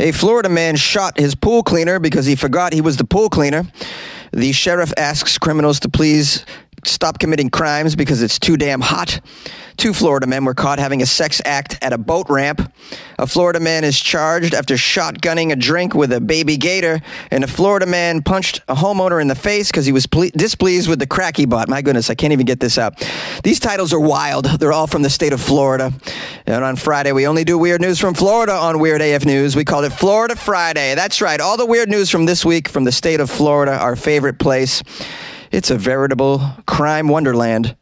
A Florida man shot his pool cleaner because he forgot he was the pool cleaner. The sheriff asks criminals to please stop committing crimes because it's too damn hot. Two Florida men were caught having a sex act at a boat ramp. A Florida man is charged after shotgunning a drink with a baby gator, and a Florida man punched a homeowner in the face because he was ple- displeased with the crack he bought. My goodness, I can't even get this out. These titles are wild. They're all from the state of Florida. And on Friday, we only do weird news from Florida on Weird AF News. We call it Florida Friday. That's right. All the weird news from this week from the state of Florida, our favorite place. It's a veritable crime wonderland.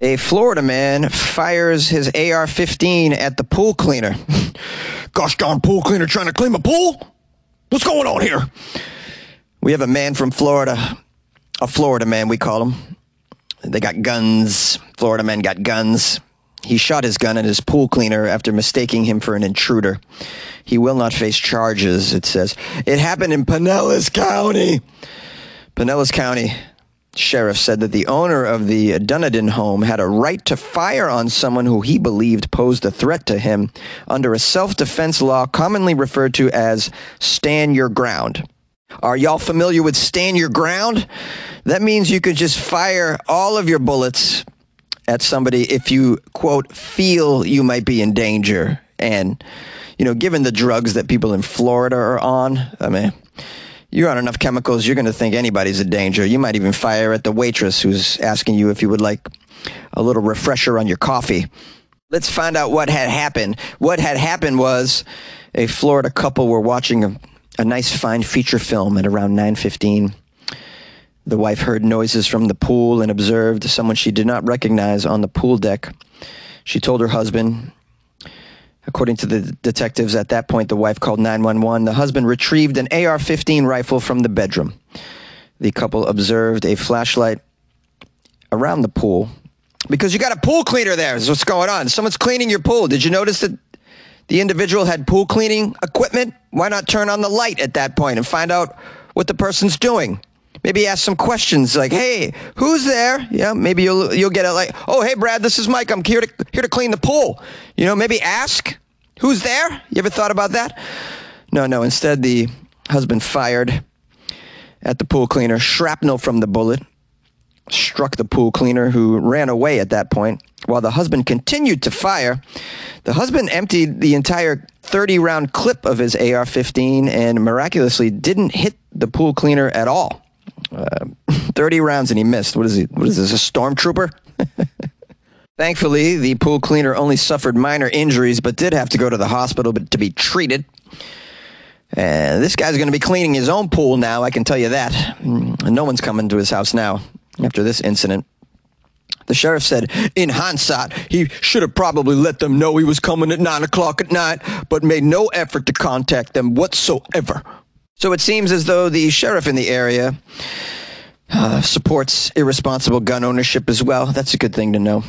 A Florida man fires his AR 15 at the pool cleaner. Gosh darn pool cleaner trying to clean my pool? What's going on here? We have a man from Florida, a Florida man, we call him. They got guns. Florida men got guns. He shot his gun at his pool cleaner after mistaking him for an intruder. He will not face charges, it says. It happened in Pinellas County. Pinellas County sheriff said that the owner of the Dunedin home had a right to fire on someone who he believed posed a threat to him under a self defense law commonly referred to as stand your ground. Are y'all familiar with stand your ground? That means you could just fire all of your bullets at somebody if you, quote, feel you might be in danger. And, you know, given the drugs that people in Florida are on, I mean, you're on enough chemicals, you're going to think anybody's a danger. You might even fire at the waitress who's asking you if you would like a little refresher on your coffee. Let's find out what had happened. What had happened was a Florida couple were watching a, a nice fine feature film at around 9:15. The wife heard noises from the pool and observed someone she did not recognize on the pool deck. She told her husband, According to the detectives, at that point, the wife called 911. The husband retrieved an AR 15 rifle from the bedroom. The couple observed a flashlight around the pool because you got a pool cleaner there, is what's going on. Someone's cleaning your pool. Did you notice that the individual had pool cleaning equipment? Why not turn on the light at that point and find out what the person's doing? Maybe ask some questions like, "Hey, who's there?" Yeah, maybe you'll you'll get it like, "Oh, hey, Brad, this is Mike. I'm here to here to clean the pool." You know, maybe ask, "Who's there?" You ever thought about that? No, no. Instead, the husband fired at the pool cleaner. Shrapnel from the bullet struck the pool cleaner, who ran away at that point. While the husband continued to fire, the husband emptied the entire 30 round clip of his AR 15 and miraculously didn't hit the pool cleaner at all. Uh, 30 rounds and he missed. What is he? What is this? A stormtrooper? Thankfully, the pool cleaner only suffered minor injuries, but did have to go to the hospital to be treated. And this guy's going to be cleaning his own pool now. I can tell you that. Mm, no one's coming to his house now after this incident. The sheriff said, in hindsight, he should have probably let them know he was coming at nine o'clock at night, but made no effort to contact them whatsoever. So it seems as though the sheriff in the area uh, supports irresponsible gun ownership as well. That's a good thing to know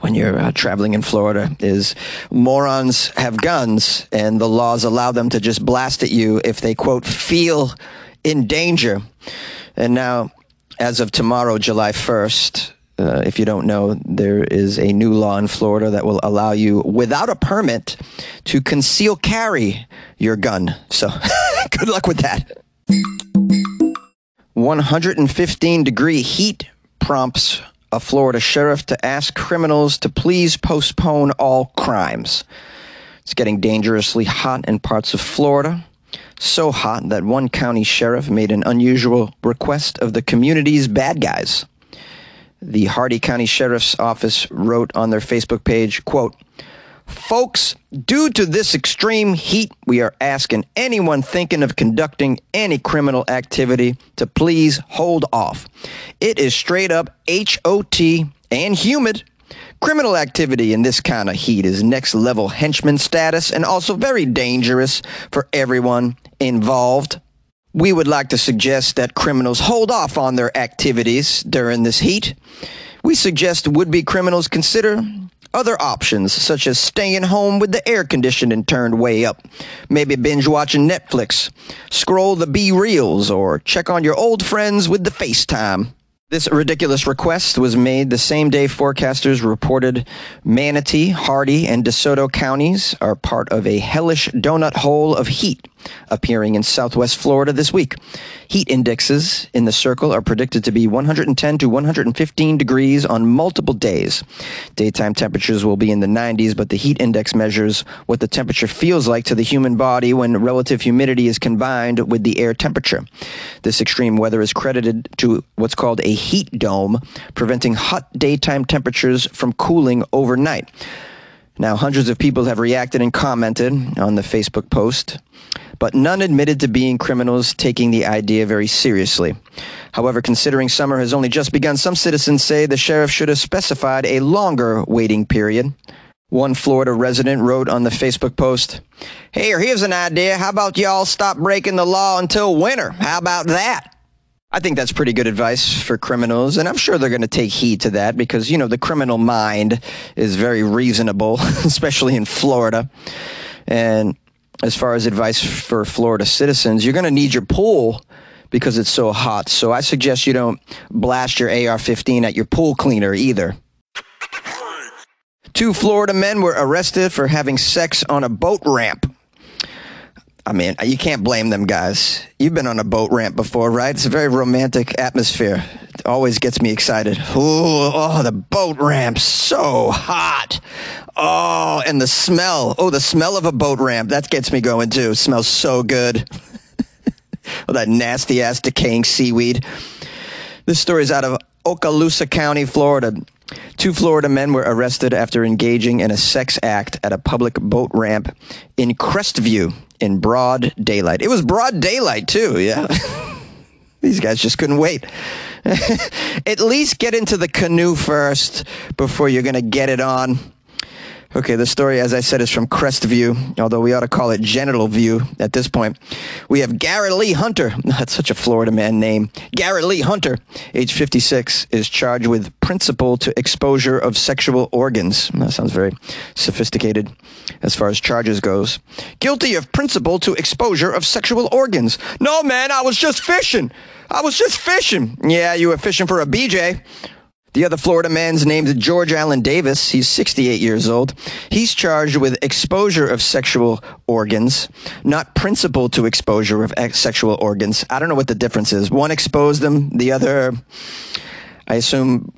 when you're uh, traveling in Florida is morons have guns and the laws allow them to just blast at you if they quote feel in danger. And now as of tomorrow, July 1st, uh, if you don't know, there is a new law in Florida that will allow you, without a permit, to conceal carry your gun. So, good luck with that. 115 degree heat prompts a Florida sheriff to ask criminals to please postpone all crimes. It's getting dangerously hot in parts of Florida. So hot that one county sheriff made an unusual request of the community's bad guys. The Hardee County Sheriff's Office wrote on their Facebook page, quote, Folks, due to this extreme heat, we are asking anyone thinking of conducting any criminal activity to please hold off. It is straight up HOT and humid. Criminal activity in this kind of heat is next level henchman status and also very dangerous for everyone involved. We would like to suggest that criminals hold off on their activities during this heat. We suggest would be criminals consider other options, such as staying home with the air conditioning turned way up, maybe binge watching Netflix, scroll the B Reels, or check on your old friends with the FaceTime. This ridiculous request was made the same day forecasters reported Manatee, Hardee, and DeSoto counties are part of a hellish donut hole of heat appearing in southwest Florida this week. Heat indexes in the circle are predicted to be 110 to 115 degrees on multiple days. Daytime temperatures will be in the 90s, but the heat index measures what the temperature feels like to the human body when relative humidity is combined with the air temperature. This extreme weather is credited to what's called a heat dome, preventing hot daytime temperatures from cooling overnight. Now, hundreds of people have reacted and commented on the Facebook post, but none admitted to being criminals taking the idea very seriously. However, considering summer has only just begun, some citizens say the sheriff should have specified a longer waiting period. One Florida resident wrote on the Facebook post, Here, here's an idea. How about y'all stop breaking the law until winter? How about that? I think that's pretty good advice for criminals, and I'm sure they're going to take heed to that because, you know, the criminal mind is very reasonable, especially in Florida. And as far as advice for Florida citizens, you're going to need your pool because it's so hot. So I suggest you don't blast your AR 15 at your pool cleaner either. Two Florida men were arrested for having sex on a boat ramp. I mean, you can't blame them guys. You've been on a boat ramp before, right? It's a very romantic atmosphere. It always gets me excited. Ooh, oh, the boat ramp, so hot. Oh, and the smell. Oh, the smell of a boat ramp. That gets me going too. It smells so good. oh, that nasty ass decaying seaweed. This story is out of Okaloosa County, Florida. Two Florida men were arrested after engaging in a sex act at a public boat ramp in Crestview in broad daylight. It was broad daylight, too, yeah. These guys just couldn't wait. At least get into the canoe first before you're going to get it on. Okay, the story, as I said, is from Crestview, although we ought to call it Genital View at this point. We have Garrett Lee Hunter. That's such a Florida man name. Garrett Lee Hunter, age 56, is charged with principal to exposure of sexual organs. That sounds very sophisticated as far as charges goes. Guilty of principal to exposure of sexual organs. No, man, I was just fishing. I was just fishing. Yeah, you were fishing for a BJ. The other Florida man's named George Allen Davis. He's 68 years old. He's charged with exposure of sexual organs, not principal to exposure of ex- sexual organs. I don't know what the difference is. One exposed them, the other, I assume,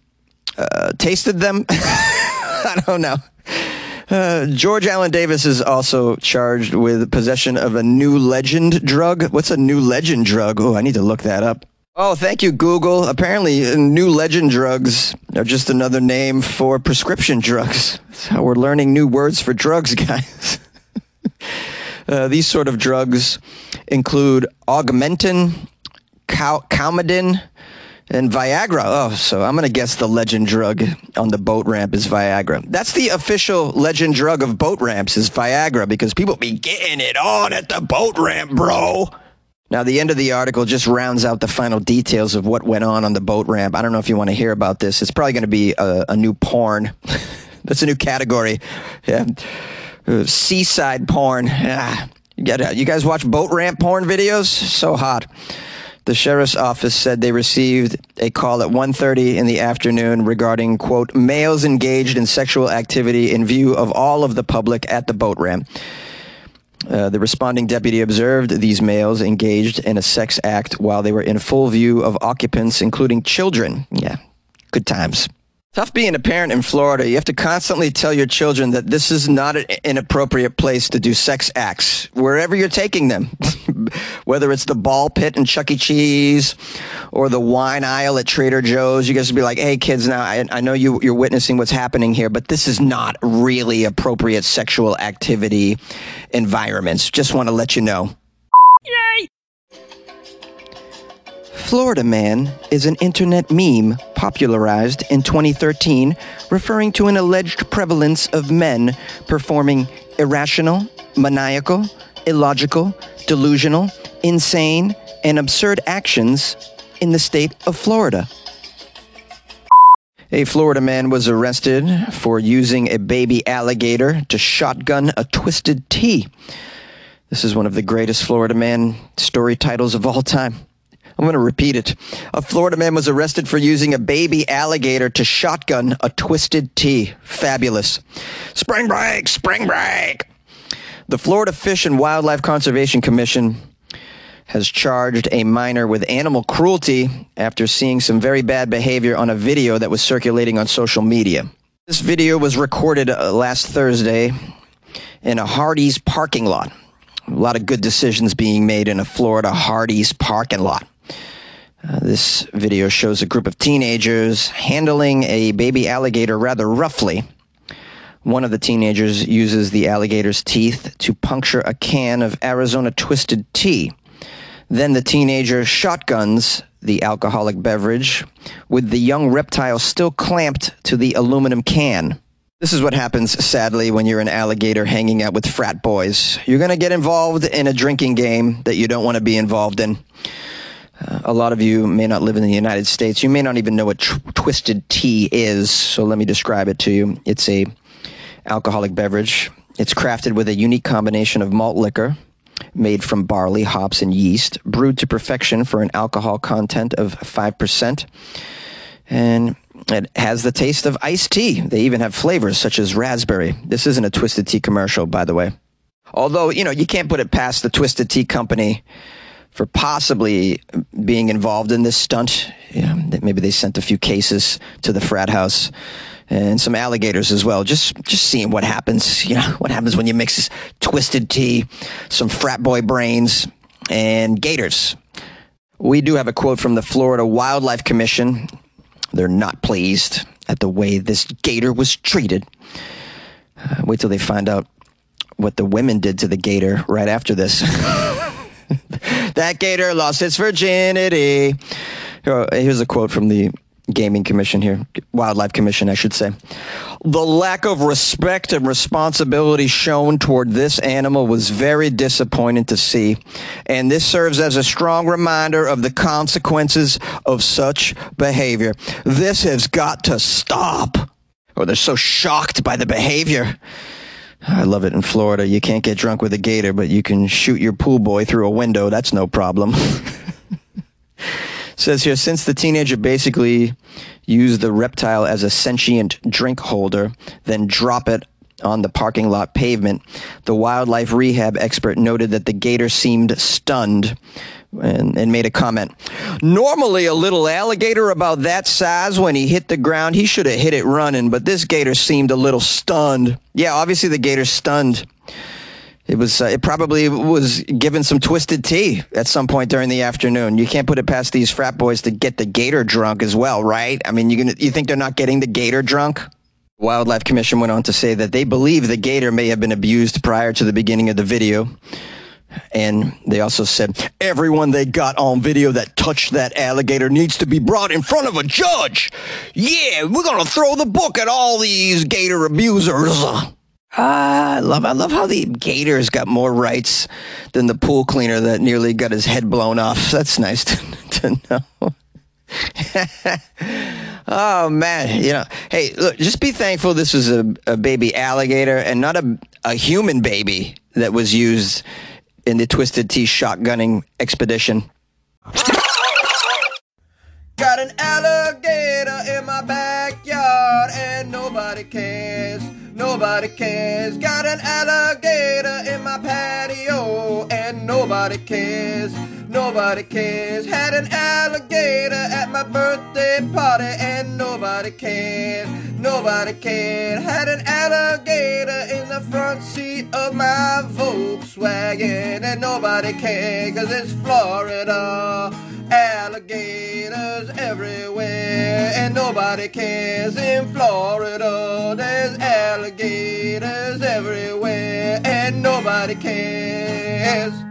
uh, tasted them. I don't know. Uh, George Allen Davis is also charged with possession of a new legend drug. What's a new legend drug? Oh, I need to look that up. Oh, thank you, Google. Apparently, uh, new legend drugs are just another name for prescription drugs. That's how we're learning new words for drugs, guys. uh, these sort of drugs include augmentin, cal- and Viagra. Oh, so I'm going to guess the legend drug on the boat ramp is Viagra. That's the official legend drug of boat ramps is Viagra because people be getting it on at the boat ramp, bro. Now, the end of the article just rounds out the final details of what went on on the boat ramp. I don't know if you want to hear about this. It's probably going to be a, a new porn. That's a new category. Yeah. Uh, seaside porn. Ah, you, you guys watch boat ramp porn videos? So hot. The sheriff's office said they received a call at 1:30 in the afternoon regarding quote males engaged in sexual activity in view of all of the public at the boat ramp. Uh, the responding deputy observed these males engaged in a sex act while they were in full view of occupants, including children. Yeah, good times. Tough being a parent in Florida. You have to constantly tell your children that this is not an inappropriate place to do sex acts, wherever you're taking them. Whether it's the ball pit in Chuck E. Cheese or the wine aisle at Trader Joe's, you guys would be like, hey, kids, now I, I know you, you're witnessing what's happening here, but this is not really appropriate sexual activity environments. Just want to let you know. Florida Man is an internet meme popularized in 2013 referring to an alleged prevalence of men performing irrational, maniacal, illogical, delusional, insane, and absurd actions in the state of Florida. A Florida man was arrested for using a baby alligator to shotgun a twisted tea. This is one of the greatest Florida man story titles of all time. I'm going to repeat it. A Florida man was arrested for using a baby alligator to shotgun a twisted T. Fabulous. Spring break, spring break. The Florida Fish and Wildlife Conservation Commission has charged a minor with animal cruelty after seeing some very bad behavior on a video that was circulating on social media. This video was recorded uh, last Thursday in a Hardee's parking lot. A lot of good decisions being made in a Florida Hardee's parking lot. Uh, this video shows a group of teenagers handling a baby alligator rather roughly. One of the teenagers uses the alligator's teeth to puncture a can of Arizona Twisted Tea. Then the teenager shotguns the alcoholic beverage with the young reptile still clamped to the aluminum can. This is what happens, sadly, when you're an alligator hanging out with frat boys. You're going to get involved in a drinking game that you don't want to be involved in. A lot of you may not live in the United States. You may not even know what tw- twisted tea is. So let me describe it to you. It's a alcoholic beverage. It's crafted with a unique combination of malt liquor, made from barley, hops, and yeast, brewed to perfection for an alcohol content of 5%. And it has the taste of iced tea. They even have flavors such as raspberry. This isn't a Twisted Tea commercial, by the way. Although, you know, you can't put it past the Twisted Tea Company for possibly being involved in this stunt. Yeah, maybe they sent a few cases to the frat house and some alligators as well. Just just seeing what happens. You know what happens when you mix twisted tea, some frat boy brains, and gators. We do have a quote from the Florida Wildlife Commission. They're not pleased at the way this gator was treated. Uh, wait till they find out what the women did to the gator right after this. that gator lost its virginity. Here's a quote from the Gaming Commission here, Wildlife Commission, I should say. The lack of respect and responsibility shown toward this animal was very disappointing to see, and this serves as a strong reminder of the consequences of such behavior. This has got to stop. Or they're so shocked by the behavior. I love it in Florida. You can't get drunk with a gator, but you can shoot your pool boy through a window. That's no problem. says here since the teenager basically used the reptile as a sentient drink holder, then drop it on the parking lot pavement, the wildlife rehab expert noted that the gator seemed stunned and, and, made a comment. Normally, a little alligator about that size, when he hit the ground, he should have hit it running, but this gator seemed a little stunned. Yeah, obviously, the gator's stunned. It was. Uh, it probably was given some twisted tea at some point during the afternoon. You can't put it past these frat boys to get the gator drunk as well, right? I mean, you gonna, you think they're not getting the gator drunk? Wildlife Commission went on to say that they believe the gator may have been abused prior to the beginning of the video. And they also said everyone they got on video that touched that alligator needs to be brought in front of a judge. Yeah, we're to throw the book at all these gator abusers. Ah, I love I love how the Gators got more rights than the pool cleaner that nearly got his head blown off. That's nice to, to know. oh man, you know, hey, look, just be thankful this was a, a baby alligator and not a, a human baby that was used in the Twisted Tea shotgunning expedition. Got an alligator in my backyard and nobody cares. Nobody cares. Got an alligator in my patio, and nobody cares. Nobody cares. Had an alligator at my birthday party, and nobody cared. Nobody cared. Had an alligator in the front seat of my Volkswagen, and nobody cared, cause it's Florida. Alligators everywhere, and nobody cares in Florida. There's alligators everywhere, and nobody cares.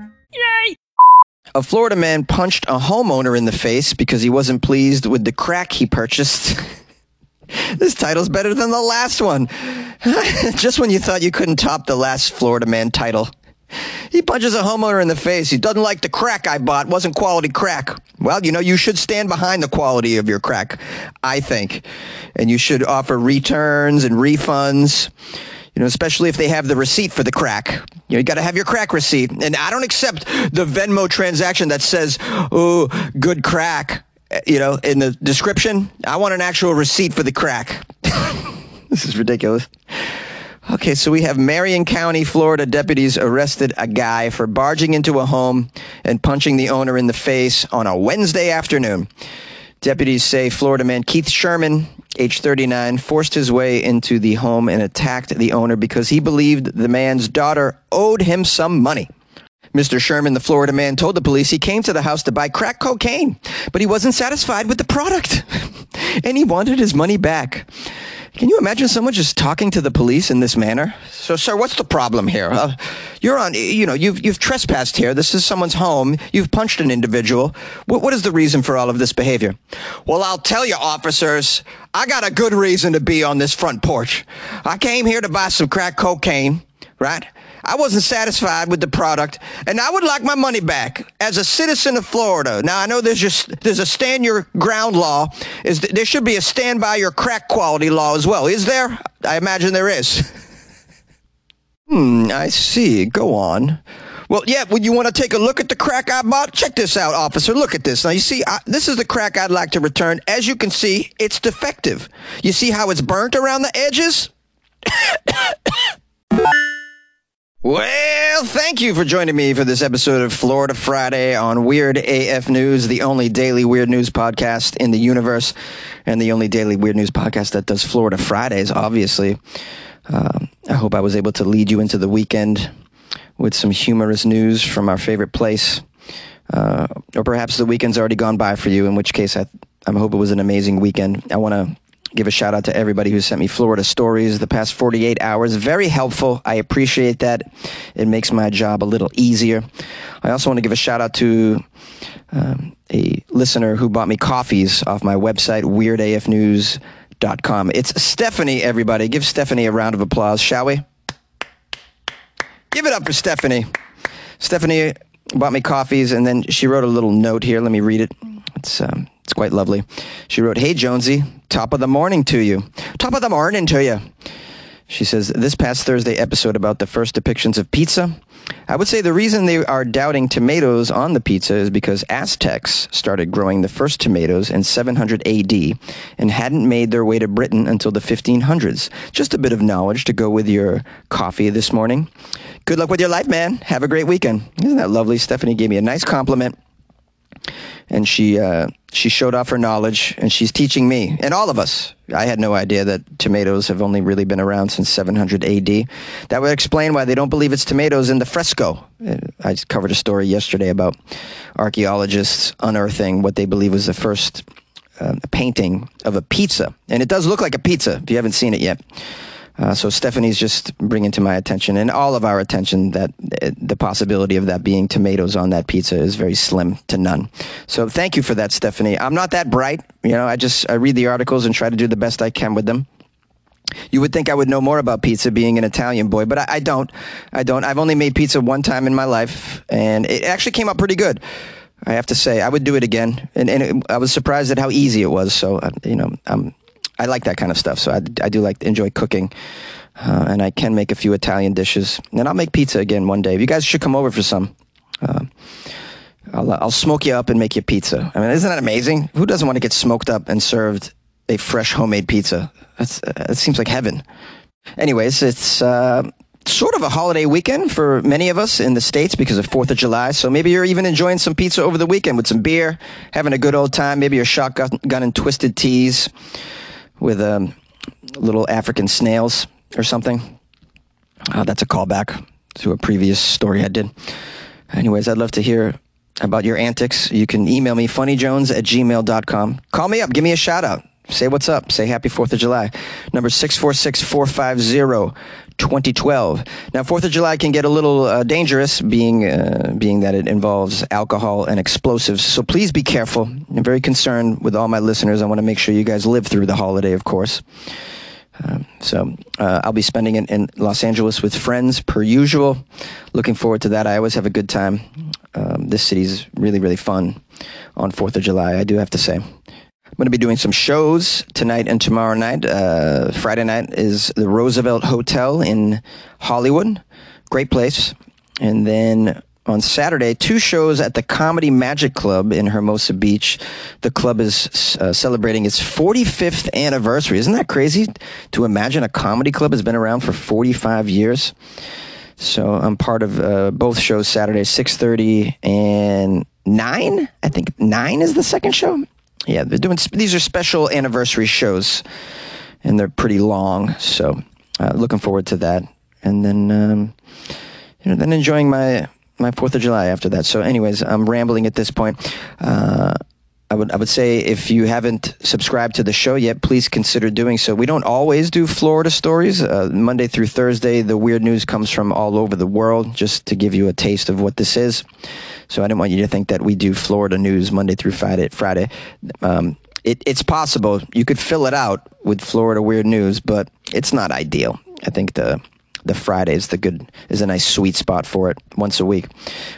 A Florida man punched a homeowner in the face because he wasn't pleased with the crack he purchased. this title's better than the last one. Just when you thought you couldn't top the last Florida man title. He punches a homeowner in the face. He doesn't like the crack I bought. Wasn't quality crack. Well, you know, you should stand behind the quality of your crack, I think. And you should offer returns and refunds. You know, especially if they have the receipt for the crack. You know, you got to have your crack receipt. And I don't accept the Venmo transaction that says, "Oh, good crack." eh, You know, in the description, I want an actual receipt for the crack. this is ridiculous. Okay, so we have Marion County, Florida deputies arrested a guy for barging into a home and punching the owner in the face on a Wednesday afternoon. Deputies say Florida man Keith Sherman, age 39, forced his way into the home and attacked the owner because he believed the man's daughter owed him some money. Mr. Sherman, the Florida man, told the police he came to the house to buy crack cocaine, but he wasn't satisfied with the product and he wanted his money back. Can you imagine someone just talking to the police in this manner? So, sir, what's the problem here? Uh, you're on, you know, you've, you've trespassed here. This is someone's home. You've punched an individual. What, what is the reason for all of this behavior? Well, I'll tell you, officers, I got a good reason to be on this front porch. I came here to buy some crack cocaine, right? I wasn't satisfied with the product, and I would like my money back as a citizen of Florida. Now I know there's just there's a stand your ground law. Is there should be a stand by your crack quality law as well? Is there? I imagine there is. hmm. I see. Go on. Well, yeah. Would you want to take a look at the crack I bought? Check this out, officer. Look at this. Now you see, I, this is the crack I'd like to return. As you can see, it's defective. You see how it's burnt around the edges? Well, thank you for joining me for this episode of Florida Friday on Weird AF News, the only daily weird news podcast in the universe, and the only daily weird news podcast that does Florida Fridays, obviously. Um, I hope I was able to lead you into the weekend with some humorous news from our favorite place. Uh, or perhaps the weekend's already gone by for you, in which case I, I hope it was an amazing weekend. I want to give a shout out to everybody who sent me Florida stories the past 48 hours. Very helpful. I appreciate that. It makes my job a little easier. I also want to give a shout out to um, a listener who bought me coffees off my website, weirdafnews.com. It's Stephanie, everybody. Give Stephanie a round of applause, shall we? Give it up for Stephanie. Stephanie bought me coffees, and then she wrote a little note here. Let me read it. It's um, it's quite lovely. She wrote, "Hey Jonesy, top of the morning to you. Top of the morning to you." She says, "This past Thursday episode about the first depictions of pizza. I would say the reason they are doubting tomatoes on the pizza is because Aztecs started growing the first tomatoes in 700 AD and hadn't made their way to Britain until the 1500s. Just a bit of knowledge to go with your coffee this morning. Good luck with your life, man. Have a great weekend. Isn't that lovely? Stephanie gave me a nice compliment and she uh, she showed off her knowledge, and she's teaching me and all of us. I had no idea that tomatoes have only really been around since 700 AD. That would explain why they don't believe it's tomatoes in the fresco. Uh, I covered a story yesterday about archaeologists unearthing what they believe was the first uh, painting of a pizza, and it does look like a pizza if you haven't seen it yet. Uh, so Stephanie's just bringing to my attention and all of our attention that uh, the possibility of that being tomatoes on that pizza is very slim to none. So thank you for that, Stephanie. I'm not that bright, you know. I just I read the articles and try to do the best I can with them. You would think I would know more about pizza being an Italian boy, but I, I don't. I don't. I've only made pizza one time in my life, and it actually came out pretty good. I have to say, I would do it again, and, and it, I was surprised at how easy it was. So, uh, you know, I'm I like that kind of stuff. So I, I do like to enjoy cooking, uh, and I can make a few Italian dishes. And I'll make pizza again one day. You guys should come over for some. Uh, I'll, I'll smoke you up and make you pizza. I mean, isn't that amazing? Who doesn't want to get smoked up and served a fresh homemade pizza? That's that seems like heaven. Anyways, it's uh, sort of a holiday weekend for many of us in the States because of 4th of July. So maybe you're even enjoying some pizza over the weekend with some beer, having a good old time. Maybe you're shotgun and twisted teas with um, little African snails or something. Uh, that's a callback to a previous story I did. Anyways, I'd love to hear about your antics. You can email me, funnyjones at gmail.com. Call me up. Give me a shout out. Say what's up. Say happy 4th of July. Number 646 450 2012. Now, 4th of July can get a little uh, dangerous, being, uh, being that it involves alcohol and explosives. So please be careful. I'm very concerned with all my listeners. I want to make sure you guys live through the holiday, of course. Um, so uh, I'll be spending it in Los Angeles with friends per usual. Looking forward to that. I always have a good time. Um, this city's really, really fun on 4th of July, I do have to say. Going to be doing some shows tonight and tomorrow night. Uh, Friday night is the Roosevelt Hotel in Hollywood. Great place. And then on Saturday, two shows at the Comedy Magic Club in Hermosa Beach. The club is uh, celebrating its 45th anniversary. Isn't that crazy to imagine a comedy club has been around for 45 years? So I'm part of uh, both shows Saturday, 6:30 and 9. I think 9 is the second show. Yeah, they're doing these are special anniversary shows and they're pretty long. So uh, looking forward to that. And then um, you know, then enjoying my my Fourth of July after that. So, anyways, I'm rambling at this point. Uh, I would I would say if you haven't subscribed to the show yet, please consider doing so. We don't always do Florida stories. Uh, Monday through Thursday, the weird news comes from all over the world. Just to give you a taste of what this is. So I didn't want you to think that we do Florida news Monday through Friday. Friday. Um, it, it's possible you could fill it out with Florida weird news, but it's not ideal. I think the the Friday is the good is a nice sweet spot for it once a week.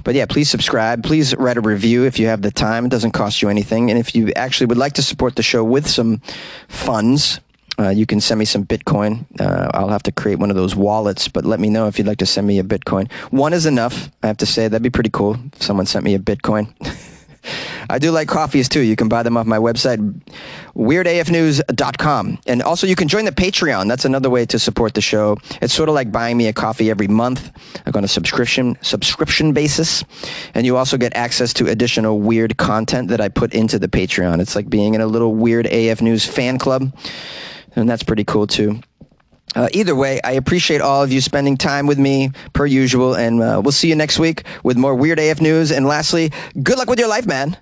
But yeah, please subscribe. Please write a review if you have the time. It doesn't cost you anything. And if you actually would like to support the show with some funds, uh, you can send me some Bitcoin. Uh, I'll have to create one of those wallets, but let me know if you'd like to send me a Bitcoin. One is enough, I have to say. That'd be pretty cool if someone sent me a Bitcoin. I do like coffees too. You can buy them off my website, weirdafnews.com. And also, you can join the Patreon. That's another way to support the show. It's sort of like buying me a coffee every month, like on a subscription subscription basis. And you also get access to additional weird content that I put into the Patreon. It's like being in a little weird AF News fan club. And that's pretty cool too. Uh, either way, I appreciate all of you spending time with me per usual, and uh, we'll see you next week with more Weird AF news. And lastly, good luck with your life, man.